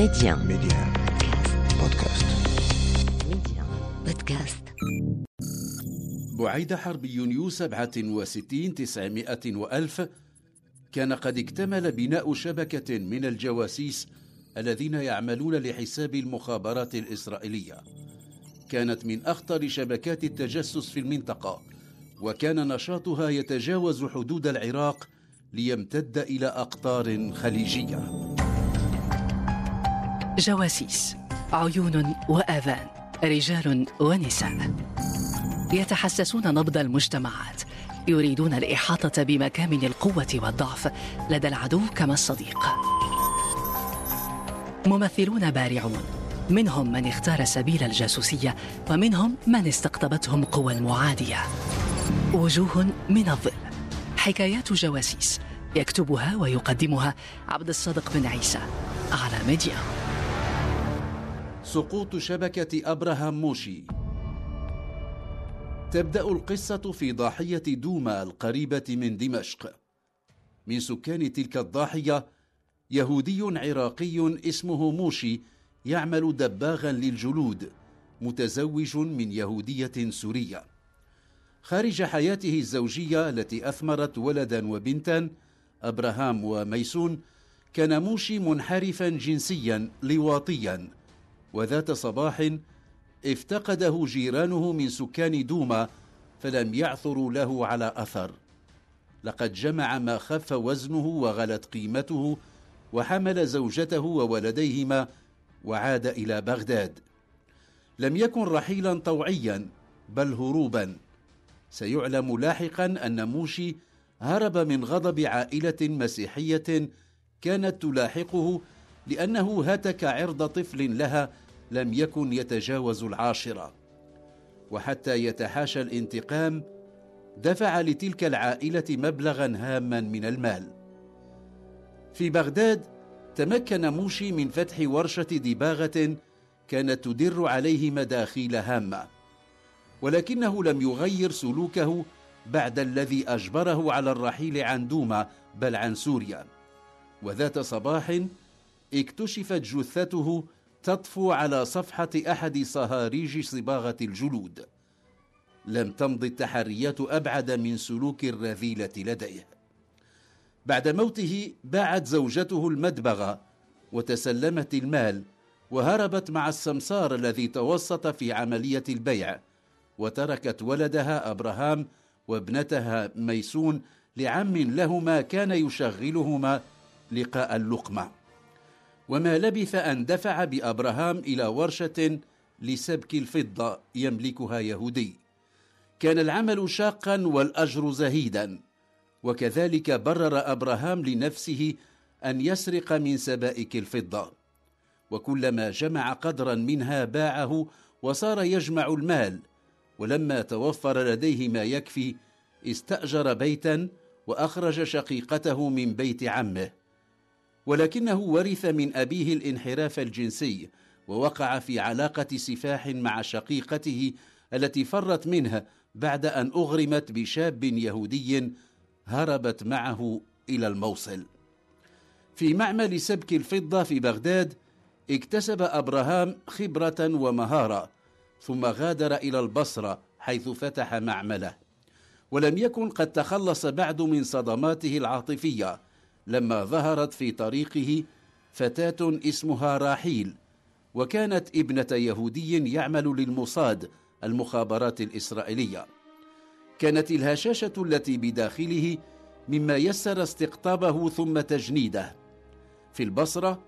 Média. Média. Podcast. Média. Podcast. بعيد حرب يونيو 67 900 وألف كان قد اكتمل بناء شبكة من الجواسيس الذين يعملون لحساب المخابرات الإسرائيلية كانت من أخطر شبكات التجسس في المنطقة وكان نشاطها يتجاوز حدود العراق ليمتد إلى أقطار خليجية جواسيس عيون وآذان رجال ونساء. يتحسسون نبض المجتمعات يريدون الإحاطة بمكامن القوة والضعف لدى العدو كما الصديق. ممثلون بارعون منهم من اختار سبيل الجاسوسية ومنهم من استقطبتهم قوى المعادية. وجوه من الظل حكايات جواسيس يكتبها ويقدمها عبد الصادق بن عيسى على ميديا. سقوط شبكة أبراهام موشي. تبدأ القصة في ضاحية دوما القريبة من دمشق. من سكان تلك الضاحية يهودي عراقي اسمه موشي يعمل دباغا للجلود متزوج من يهودية سورية. خارج حياته الزوجية التي أثمرت ولدا وبنتا أبراهام وميسون كان موشي منحرفا جنسيا لواطيا. وذات صباح افتقده جيرانه من سكان دوما فلم يعثروا له على أثر. لقد جمع ما خف وزنه وغلت قيمته وحمل زوجته وولديهما وعاد إلى بغداد. لم يكن رحيلا طوعيا بل هروبا. سيعلم لاحقا أن موشي هرب من غضب عائلة مسيحية كانت تلاحقه لأنه هتك عرض طفل لها لم يكن يتجاوز العاشرة. وحتى يتحاشى الانتقام دفع لتلك العائلة مبلغا هاما من المال. في بغداد تمكن موشي من فتح ورشة دباغة كانت تدر عليه مداخيل هامة. ولكنه لم يغير سلوكه بعد الذي أجبره على الرحيل عن دوما بل عن سوريا. وذات صباح اكتشفت جثته تطفو على صفحة أحد صهاريج صباغة الجلود. لم تمض التحريات أبعد من سلوك الرذيلة لديه. بعد موته باعت زوجته المدبغة وتسلمت المال وهربت مع السمسار الذي توسط في عملية البيع وتركت ولدها أبراهام وابنتها ميسون لعم لهما كان يشغلهما لقاء اللقمة. وما لبث أن دفع بأبراهام إلى ورشة لسبك الفضة يملكها يهودي. كان العمل شاقا والأجر زهيدا. وكذلك برر أبراهام لنفسه أن يسرق من سبائك الفضة وكلما جمع قدرا منها باعه وصار يجمع المال. ولما توفر لديه ما يكفي استأجر بيتا وأخرج شقيقته من بيت عمه. ولكنه ورث من أبيه الانحراف الجنسي ووقع في علاقة سفاح مع شقيقته التي فرت منه بعد أن أغرمت بشاب يهودي هربت معه إلى الموصل. في معمل سبك الفضة في بغداد اكتسب أبراهام خبرة ومهارة ثم غادر إلى البصرة حيث فتح معمله ولم يكن قد تخلص بعد من صدماته العاطفية. لما ظهرت في طريقه فتاة اسمها راحيل وكانت ابنة يهودي يعمل للموصاد المخابرات الإسرائيلية. كانت الهشاشة التي بداخله مما يسر استقطابه ثم تجنيده. في البصرة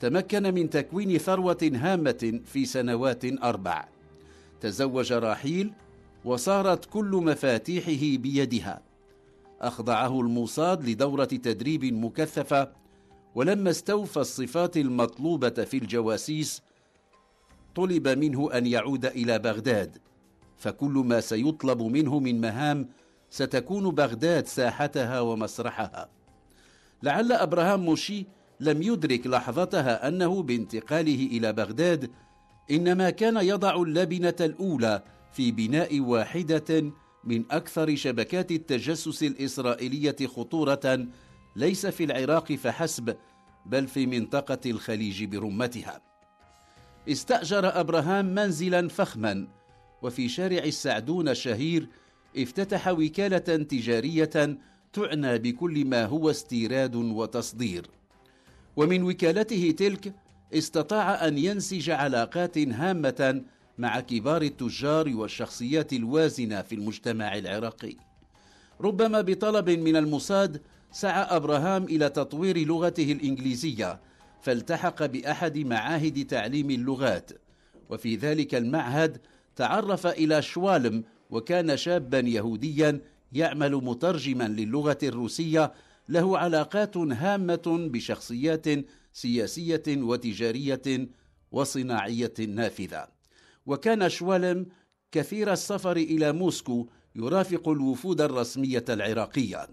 تمكن من تكوين ثروة هامة في سنوات أربع. تزوج راحيل وصارت كل مفاتيحه بيدها. أخضعه الموصاد لدورة تدريب مكثفة ولما استوفى الصفات المطلوبة في الجواسيس طلب منه أن يعود إلى بغداد. فكل ما سيطلب منه من مهام ستكون بغداد ساحتها ومسرحها. لعل أبراهام موشي لم يدرك لحظتها أنه بانتقاله إلى بغداد إنما كان يضع اللبنة الأولى في بناء واحدة من أكثر شبكات التجسس الإسرائيلية خطورة ليس في العراق فحسب بل في منطقة الخليج برمتها. استأجر أبراهام منزلا فخما وفي شارع السعدون الشهير افتتح وكالة تجارية تعنى بكل ما هو استيراد وتصدير. ومن وكالته تلك استطاع أن ينسج علاقات هامة مع كبار التجار والشخصيات الوازنة في المجتمع العراقي. ربما بطلب من الموساد سعى أبراهام إلى تطوير لغته الإنجليزية فالتحق بأحد معاهد تعليم اللغات. وفي ذلك المعهد تعرف إلى شوالم وكان شابا يهوديا يعمل مترجما للغة الروسية له علاقات هامة بشخصيات سياسية وتجارية وصناعية نافذة. وكان شوالم كثير السفر إلى موسكو يرافق الوفود الرسمية العراقية.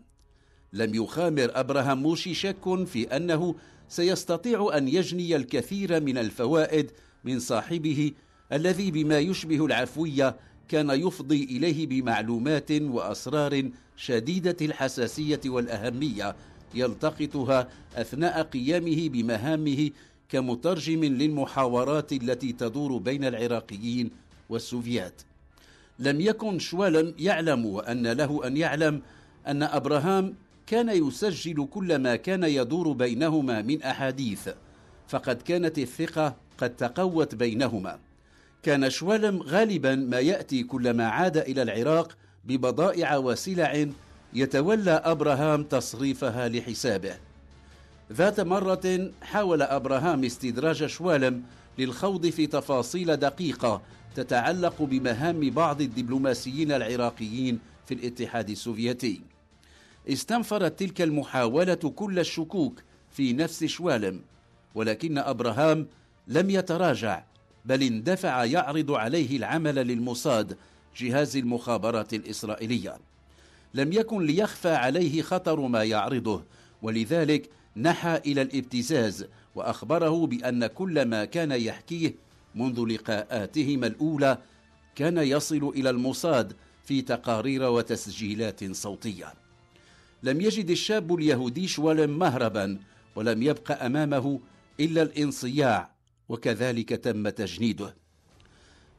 لم يخامر أبراهام موشي شك في أنه سيستطيع أن يجني الكثير من الفوائد من صاحبه الذي بما يشبه العفوية كان يفضي إليه بمعلومات وأسرار شديدة الحساسية والأهمية يلتقطها أثناء قيامه بمهامه كمترجم للمحاورات التي تدور بين العراقيين والسوفيات. لم يكن شوالم يعلم وأن له أن يعلم أن أبراهام كان يسجل كل ما كان يدور بينهما من أحاديث فقد كانت الثقة قد تقوت بينهما. كان شوالم غالبا ما يأتي كلما عاد إلى العراق ببضائع وسلع يتولى أبراهام تصريفها لحسابه. ذات مرة حاول أبراهام استدراج شوالم للخوض في تفاصيل دقيقة تتعلق بمهام بعض الدبلوماسيين العراقيين في الاتحاد السوفيتي. استنفرت تلك المحاولة كل الشكوك في نفس شوالم ولكن أبراهام لم يتراجع بل اندفع يعرض عليه العمل للموساد جهاز المخابرات الإسرائيلية. لم يكن ليخفى عليه خطر ما يعرضه ولذلك نحى إلى الابتزاز وأخبره بأن كل ما كان يحكيه منذ لقاءاتهما الأولى كان يصل إلى الموساد في تقارير وتسجيلات صوتية. لم يجد الشاب اليهودي شوالا مهربا ولم يبق أمامه إلا الانصياع وكذلك تم تجنيده.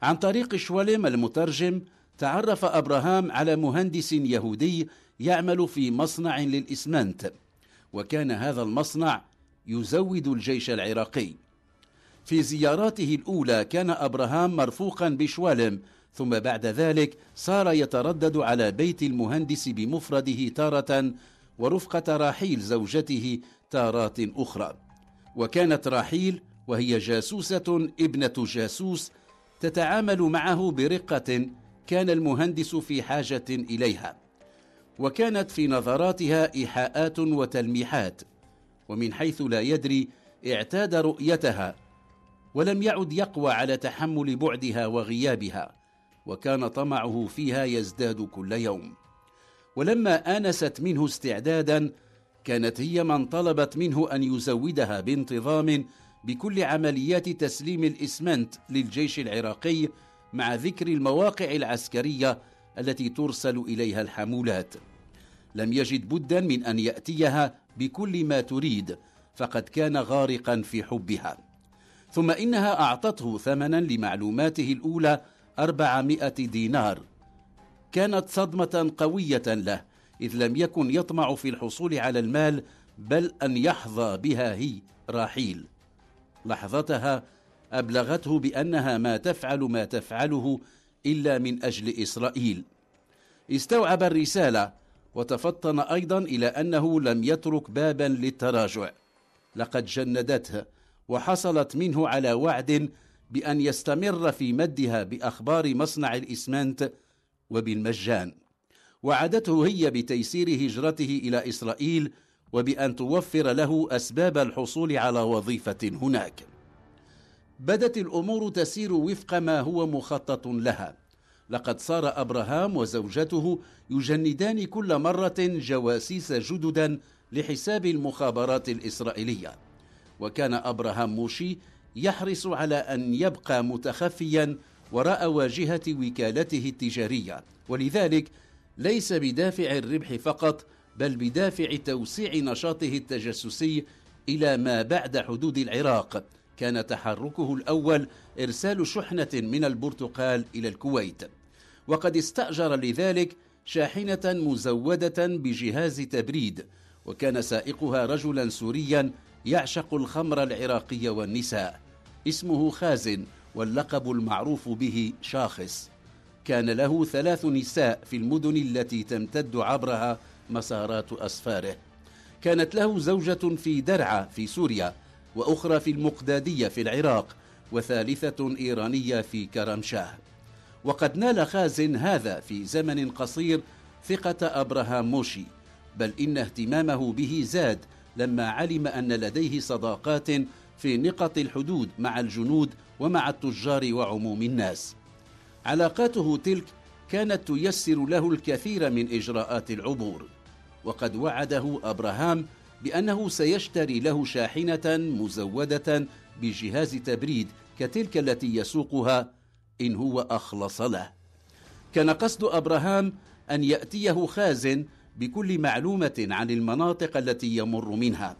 عن طريق شوالم المترجم تعرف أبراهام على مهندس يهودي يعمل في مصنع للإسمنت. وكان هذا المصنع يزود الجيش العراقي. في زياراته الأولى كان أبراهام مرفوقا بشوالم ثم بعد ذلك صار يتردد على بيت المهندس بمفرده تارة ورفقة راحيل زوجته تارات أخرى. وكانت راحيل وهي جاسوسة ابنة جاسوس تتعامل معه برقة كان المهندس في حاجة إليها. وكانت في نظراتها إيحاءات وتلميحات ومن حيث لا يدري اعتاد رؤيتها ولم يعد يقوى على تحمل بعدها وغيابها وكان طمعه فيها يزداد كل يوم. ولما آنست منه استعدادا كانت هي من طلبت منه أن يزودها بانتظام بكل عمليات تسليم الإسمنت للجيش العراقي مع ذكر المواقع العسكرية التي ترسل إليها الحمولات. لم يجد بدا من أن يأتيها بكل ما تريد فقد كان غارقا في حبها. ثم إنها أعطته ثمنا لمعلوماته الأولى أربعمائة دينار. كانت صدمة قوية له إذ لم يكن يطمع في الحصول على المال بل أن يحظى بها هي راحيل. لحظتها أبلغته بأنها ما تفعل ما تفعله إلا من أجل إسرائيل. استوعب الرسالة وتفطن أيضا إلى أنه لم يترك بابا للتراجع. لقد جندته وحصلت منه على وعد بأن يستمر في مدها بأخبار مصنع الإسمنت وبالمجان. وعدته هي بتيسير هجرته إلى إسرائيل وبأن توفر له أسباب الحصول على وظيفة هناك. بدت الأمور تسير وفق ما هو مخطط لها. لقد صار أبراهام وزوجته يجندان كل مرة جواسيس جددا لحساب المخابرات الإسرائيلية. وكان أبراهام موشي يحرص على أن يبقى متخفيا وراء واجهة وكالته التجارية. ولذلك ليس بدافع الربح فقط بل بدافع توسيع نشاطه التجسسي إلى ما بعد حدود العراق. كان تحركه الأول إرسال شحنة من البرتقال إلى الكويت. وقد استأجر لذلك شاحنة مزودة بجهاز تبريد وكان سائقها رجلا سوريا يعشق الخمر العراقي والنساء. اسمه خازن واللقب المعروف به شاخص. كان له ثلاث نساء في المدن التي تمتد عبرها مسارات أسفاره. كانت له زوجة في درعا في سوريا وأخرى في المقدادية في العراق وثالثة إيرانية في كرمشاه. وقد نال خازن هذا في زمن قصير ثقة أبراهام موشي بل إن اهتمامه به زاد لما علم أن لديه صداقات في نقط الحدود مع الجنود ومع التجار وعموم الناس. علاقاته تلك كانت تيسر له الكثير من إجراءات العبور. وقد وعده أبراهام بأنه سيشتري له شاحنة مزودة بجهاز تبريد كتلك التي يسوقها إن هو أخلص له. كان قصد أبراهام أن يأتيه خازن بكل معلومة عن المناطق التي يمر منها.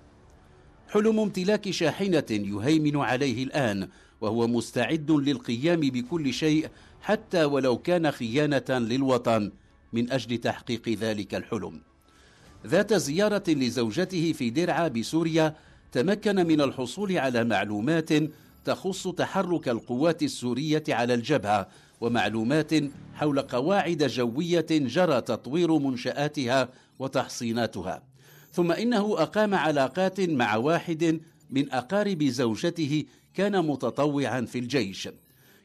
حلم امتلاك شاحنة يهيمن عليه الآن وهو مستعد للقيام بكل شيء حتى ولو كان خيانة للوطن من أجل تحقيق ذلك الحلم. ذات زيارة لزوجته في درعا بسوريا تمكن من الحصول على معلومات تخص تحرك القوات السورية على الجبهة ومعلومات حول قواعد جوية جرى تطوير منشآتها وتحصيناتها. ثم إنه أقام علاقات مع واحد من أقارب زوجته كان متطوعا في الجيش.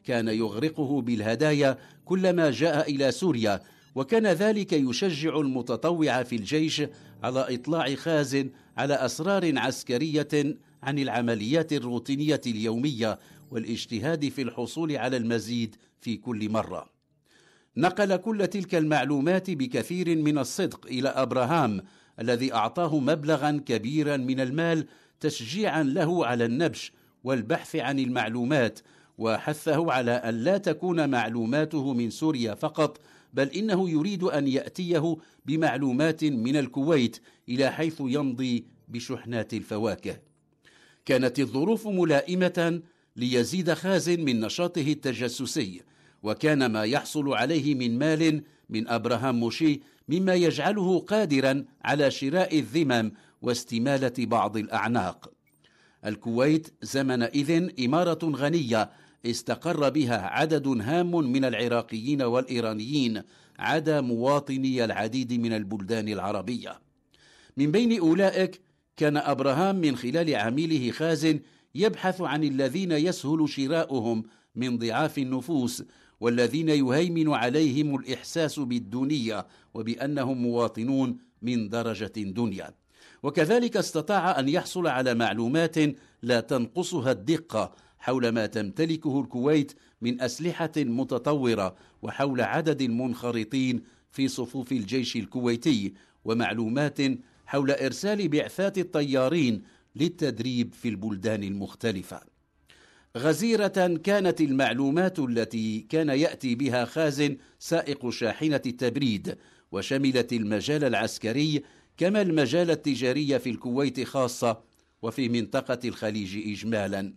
كان يغرقه بالهدايا كلما جاء إلى سوريا وكان ذلك يشجع المتطوع في الجيش على إطلاع خازن على أسرار عسكرية عن العمليات الروتينية اليومية والاجتهاد في الحصول على المزيد في كل مرة. نقل كل تلك المعلومات بكثير من الصدق إلى أبراهام الذي أعطاه مبلغا كبيرا من المال تشجيعا له على النبش والبحث عن المعلومات وحثه على أن لا تكون معلوماته من سوريا فقط بل إنه يريد أن يأتيه بمعلومات من الكويت إلى حيث يمضي بشحنات الفواكه. كانت الظروف ملائمة ليزيد خازن من نشاطه التجسسي وكان ما يحصل عليه من مال من أبراهام موشي مما يجعله قادرا على شراء الذمم واستمالة بعض الأعناق. الكويت زمنئذ إمارة غنية استقر بها عدد هام من العراقيين والإيرانيين عدا مواطني العديد من البلدان العربية. من بين أولئك كان أبراهام من خلال عميله خازن يبحث عن الذين يسهل شراؤهم من ضعاف النفوس والذين يهيمن عليهم الإحساس بالدونية وبأنهم مواطنون من درجة دنيا. وكذلك استطاع أن يحصل على معلومات لا تنقصها الدقة حول ما تمتلكه الكويت من أسلحة متطورة وحول عدد المنخرطين في صفوف الجيش الكويتي ومعلومات حول إرسال بعثات الطيارين للتدريب في البلدان المختلفة. غزيرة كانت المعلومات التي كان يأتي بها خازن سائق شاحنة التبريد وشملت المجال العسكري كما المجال التجاري في الكويت خاصة وفي منطقة الخليج إجمالا.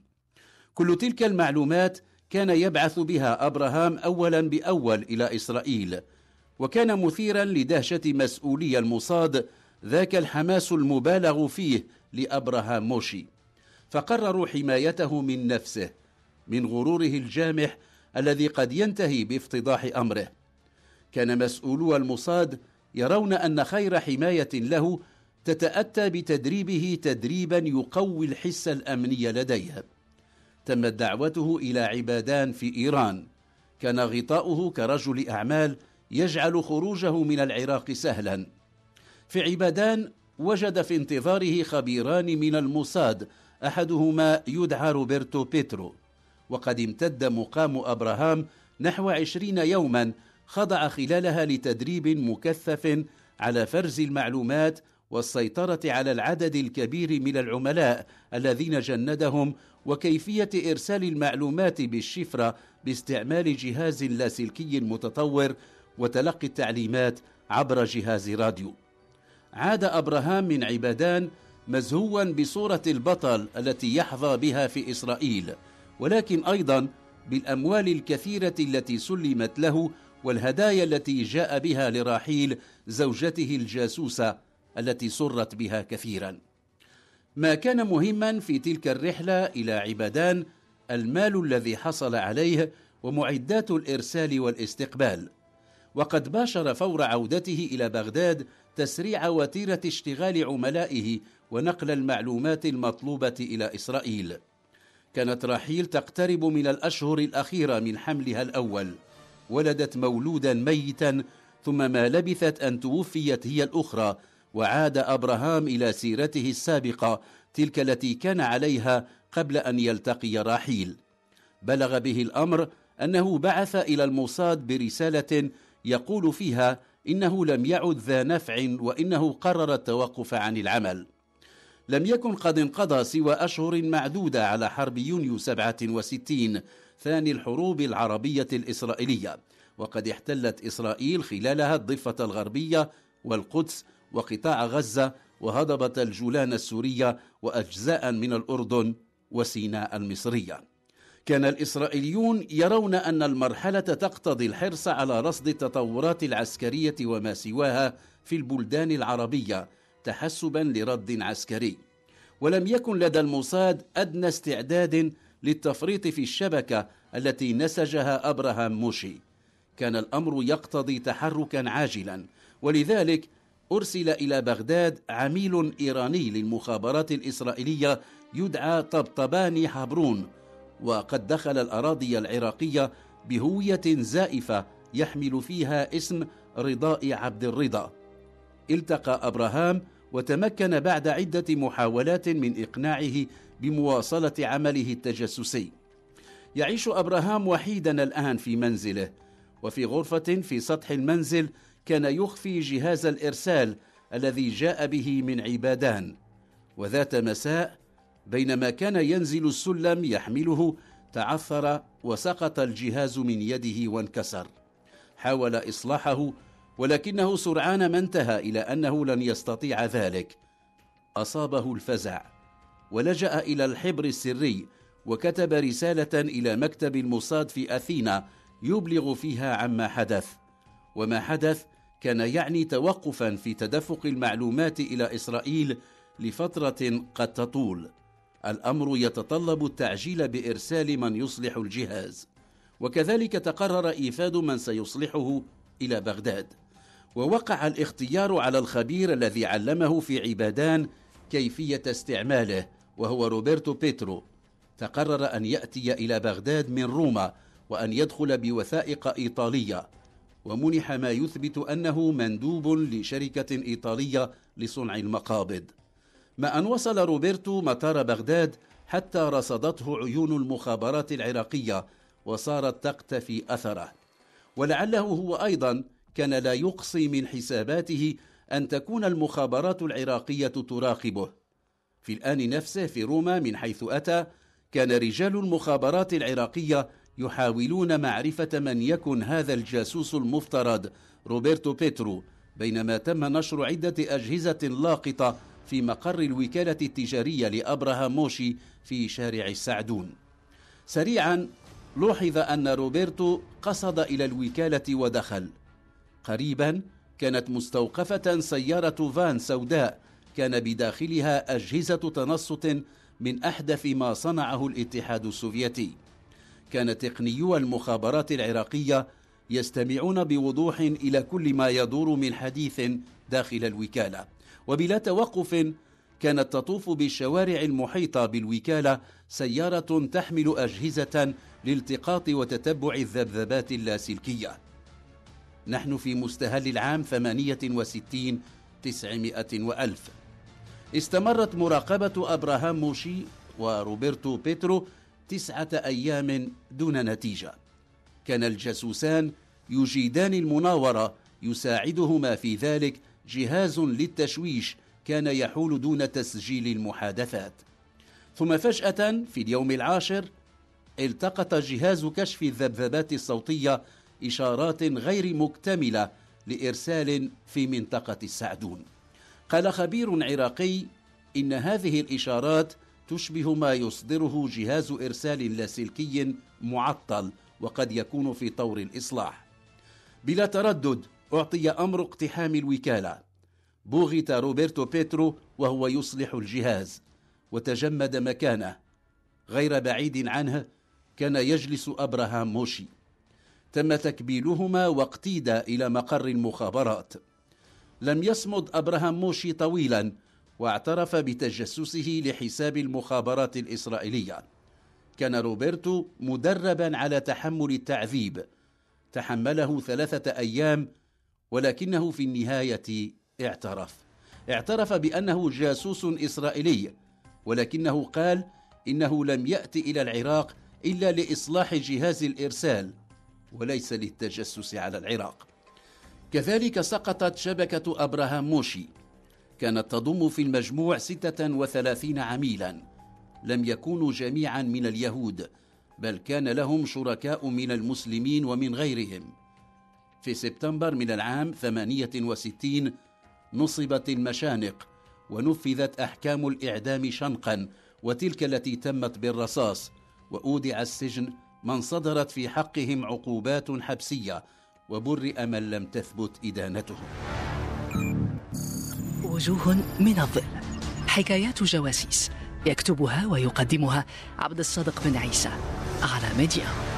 كل تلك المعلومات كان يبعث بها أبراهام أولا بأول إلى إسرائيل وكان مثيرا لدهشة مسؤولي المصاد ذاك الحماس المبالغ فيه لأبراهام موشي. فقرروا حمايته من نفسه من غروره الجامح الذي قد ينتهي بافتضاح أمره. كان مسؤولو المصاد يرون أن خير حماية له تتأتى بتدريبه تدريبا يقوي الحس الأمني لديه. تمت دعوته إلى عبادان في إيران. كان غطاؤه كرجل أعمال يجعل خروجه من العراق سهلا. في عبادان وجد في انتظاره خبيران من الموساد أحدهما يدعى روبرتو بيترو. وقد امتد مقام أبراهام نحو عشرين يوما خضع خلالها لتدريب مكثف على فرز المعلومات والسيطرة على العدد الكبير من العملاء الذين جندهم وكيفية إرسال المعلومات بالشفرة باستعمال جهاز لاسلكي متطور وتلقي التعليمات عبر جهاز راديو. عاد أبراهام من عبادان مزهوا بصورة البطل التي يحظى بها في إسرائيل ولكن أيضا بالأموال الكثيرة التي سلمت له والهدايا التي جاء بها لراحيل زوجته الجاسوسة التي سرت بها كثيرا. ما كان مهما في تلك الرحلة إلى عبادان المال الذي حصل عليه ومعدات الإرسال والاستقبال. وقد باشر فور عودته إلى بغداد تسريع وتيرة اشتغال عملائه ونقل المعلومات المطلوبة إلى إسرائيل. كانت راحيل تقترب من الأشهر الأخيرة من حملها الأول. ولدت مولودا ميتا ثم ما لبثت أن توفيت هي الأخرى وعاد أبراهام إلى سيرته السابقة تلك التي كان عليها قبل أن يلتقي راحيل. بلغ به الأمر أنه بعث إلى الموصاد برسالة يقول فيها إنه لم يعد ذا نفع وإنه قرر التوقف عن العمل. لم يكن قد انقضى سوى أشهر معدودة على حرب يونيو 67 ثاني الحروب العربية الإسرائيلية وقد احتلت إسرائيل خلالها الضفة الغربية والقدس وقطاع غزة وهضبة الجولان السورية وأجزاء من الأردن وسيناء المصرية. كان الإسرائيليون يرون أن المرحلة تقتضي الحرص على رصد التطورات العسكرية وما سواها في البلدان العربية تحسبا لرد عسكري. ولم يكن لدى الموساد أدنى استعداد للتفريط في الشبكة التي نسجها أبراهام موشي. كان الأمر يقتضي تحركا عاجلا ولذلك أرسل إلى بغداد عميل إيراني للمخابرات الإسرائيلية يدعى طبطباني حبرون وقد دخل الأراضي العراقية بهوية زائفة يحمل فيها اسم رضاء عبد الرضا. التقى أبراهام وتمكن بعد عدة محاولات من إقناعه بمواصلة عمله التجسسي. يعيش أبراهام وحيدا الآن في منزله وفي غرفة في سطح المنزل كان يخفي جهاز الإرسال الذي جاء به من عبادان. وذات مساء بينما كان ينزل السلم يحمله تعثر وسقط الجهاز من يده وانكسر. حاول إصلاحه ولكنه سرعان ما انتهى إلى أنه لن يستطيع ذلك. أصابه الفزع ولجأ إلى الحبر السري وكتب رسالة إلى مكتب الموساد في أثينا يبلغ فيها عما حدث. وما حدث كان يعني توقفا في تدفق المعلومات إلى إسرائيل لفترة قد تطول. الأمر يتطلب التعجيل بإرسال من يصلح الجهاز. وكذلك تقرر إيفاد من سيصلحه إلى بغداد. ووقع الاختيار على الخبير الذي علمه في عبادان كيفية استعماله وهو روبرتو بيترو. تقرر أن يأتي إلى بغداد من روما وأن يدخل بوثائق إيطالية. ومنح ما يثبت أنه مندوب لشركة إيطالية لصنع المقابض. ما أن وصل روبرتو مطار بغداد حتى رصدته عيون المخابرات العراقية وصارت تقتفي أثره. ولعله هو أيضا كان لا يقصي من حساباته أن تكون المخابرات العراقية تراقبه. في الآن نفسه في روما من حيث أتى كان رجال المخابرات العراقية يحاولون معرفة من يكن هذا الجاسوس المفترض روبرتو بيترو بينما تم نشر عدة أجهزة لاقطة في مقر الوكالة التجارية لأبراهام موشي في شارع السعدون. سريعا لوحظ أن روبرتو قصد إلى الوكالة ودخل. قريبا كانت مستوقفة سيارة فان سوداء كان بداخلها أجهزة تنصت من أحدث ما صنعه الاتحاد السوفيتي. كان تقنيو المخابرات العراقية يستمعون بوضوح إلى كل ما يدور من حديث داخل الوكالة. وبلا توقف كانت تطوف بالشوارع المحيطة بالوكالة سيارة تحمل أجهزة لالتقاط وتتبع الذبذبات اللاسلكية. نحن في مستهل العام 68 تسعمائة وألف. استمرت مراقبة أبراهام موشي وروبرتو بيترو تسعة أيام دون نتيجة. كان الجاسوسان يجيدان المناورة يساعدهما في ذلك جهاز للتشويش كان يحول دون تسجيل المحادثات. ثم فجأة في اليوم العاشر التقط جهاز كشف الذبذبات الصوتية إشارات غير مكتملة لإرسال في منطقة السعدون. قال خبير عراقي إن هذه الإشارات تشبه ما يصدره جهاز إرسال لاسلكي معطل وقد يكون في طور الإصلاح. بلا تردد أعطي أمر اقتحام الوكالة. بوغت روبرتو بيترو وهو يصلح الجهاز. وتجمد مكانه. غير بعيد عنه كان يجلس أبراهام موشي. تم تكبيلهما واقتيد إلى مقر المخابرات. لم يصمد أبراهام موشي طويلا واعترف بتجسسه لحساب المخابرات الإسرائيلية. كان روبرتو مدربا على تحمل التعذيب. تحمله ثلاثة أيام ولكنه في النهاية اعترف. اعترف بأنه جاسوس إسرائيلي ولكنه قال إنه لم يأتي إلى العراق إلا لإصلاح جهاز الإرسال وليس للتجسس على العراق. كذلك سقطت شبكة أبراهام موشي كانت تضم في المجموع 36 عميلا. لم يكونوا جميعا من اليهود بل كان لهم شركاء من المسلمين ومن غيرهم. في سبتمبر من العام 68 نصبت المشانق ونفذت أحكام الإعدام شنقا وتلك التي تمت بالرصاص. وأودع السجن من صدرت في حقهم عقوبات حبسية وبرئ من لم تثبت إدانتهم وجوه من الظل. حكايات جواسيس. يكتبها ويقدمها عبد الصادق بن عيسى على ميديا.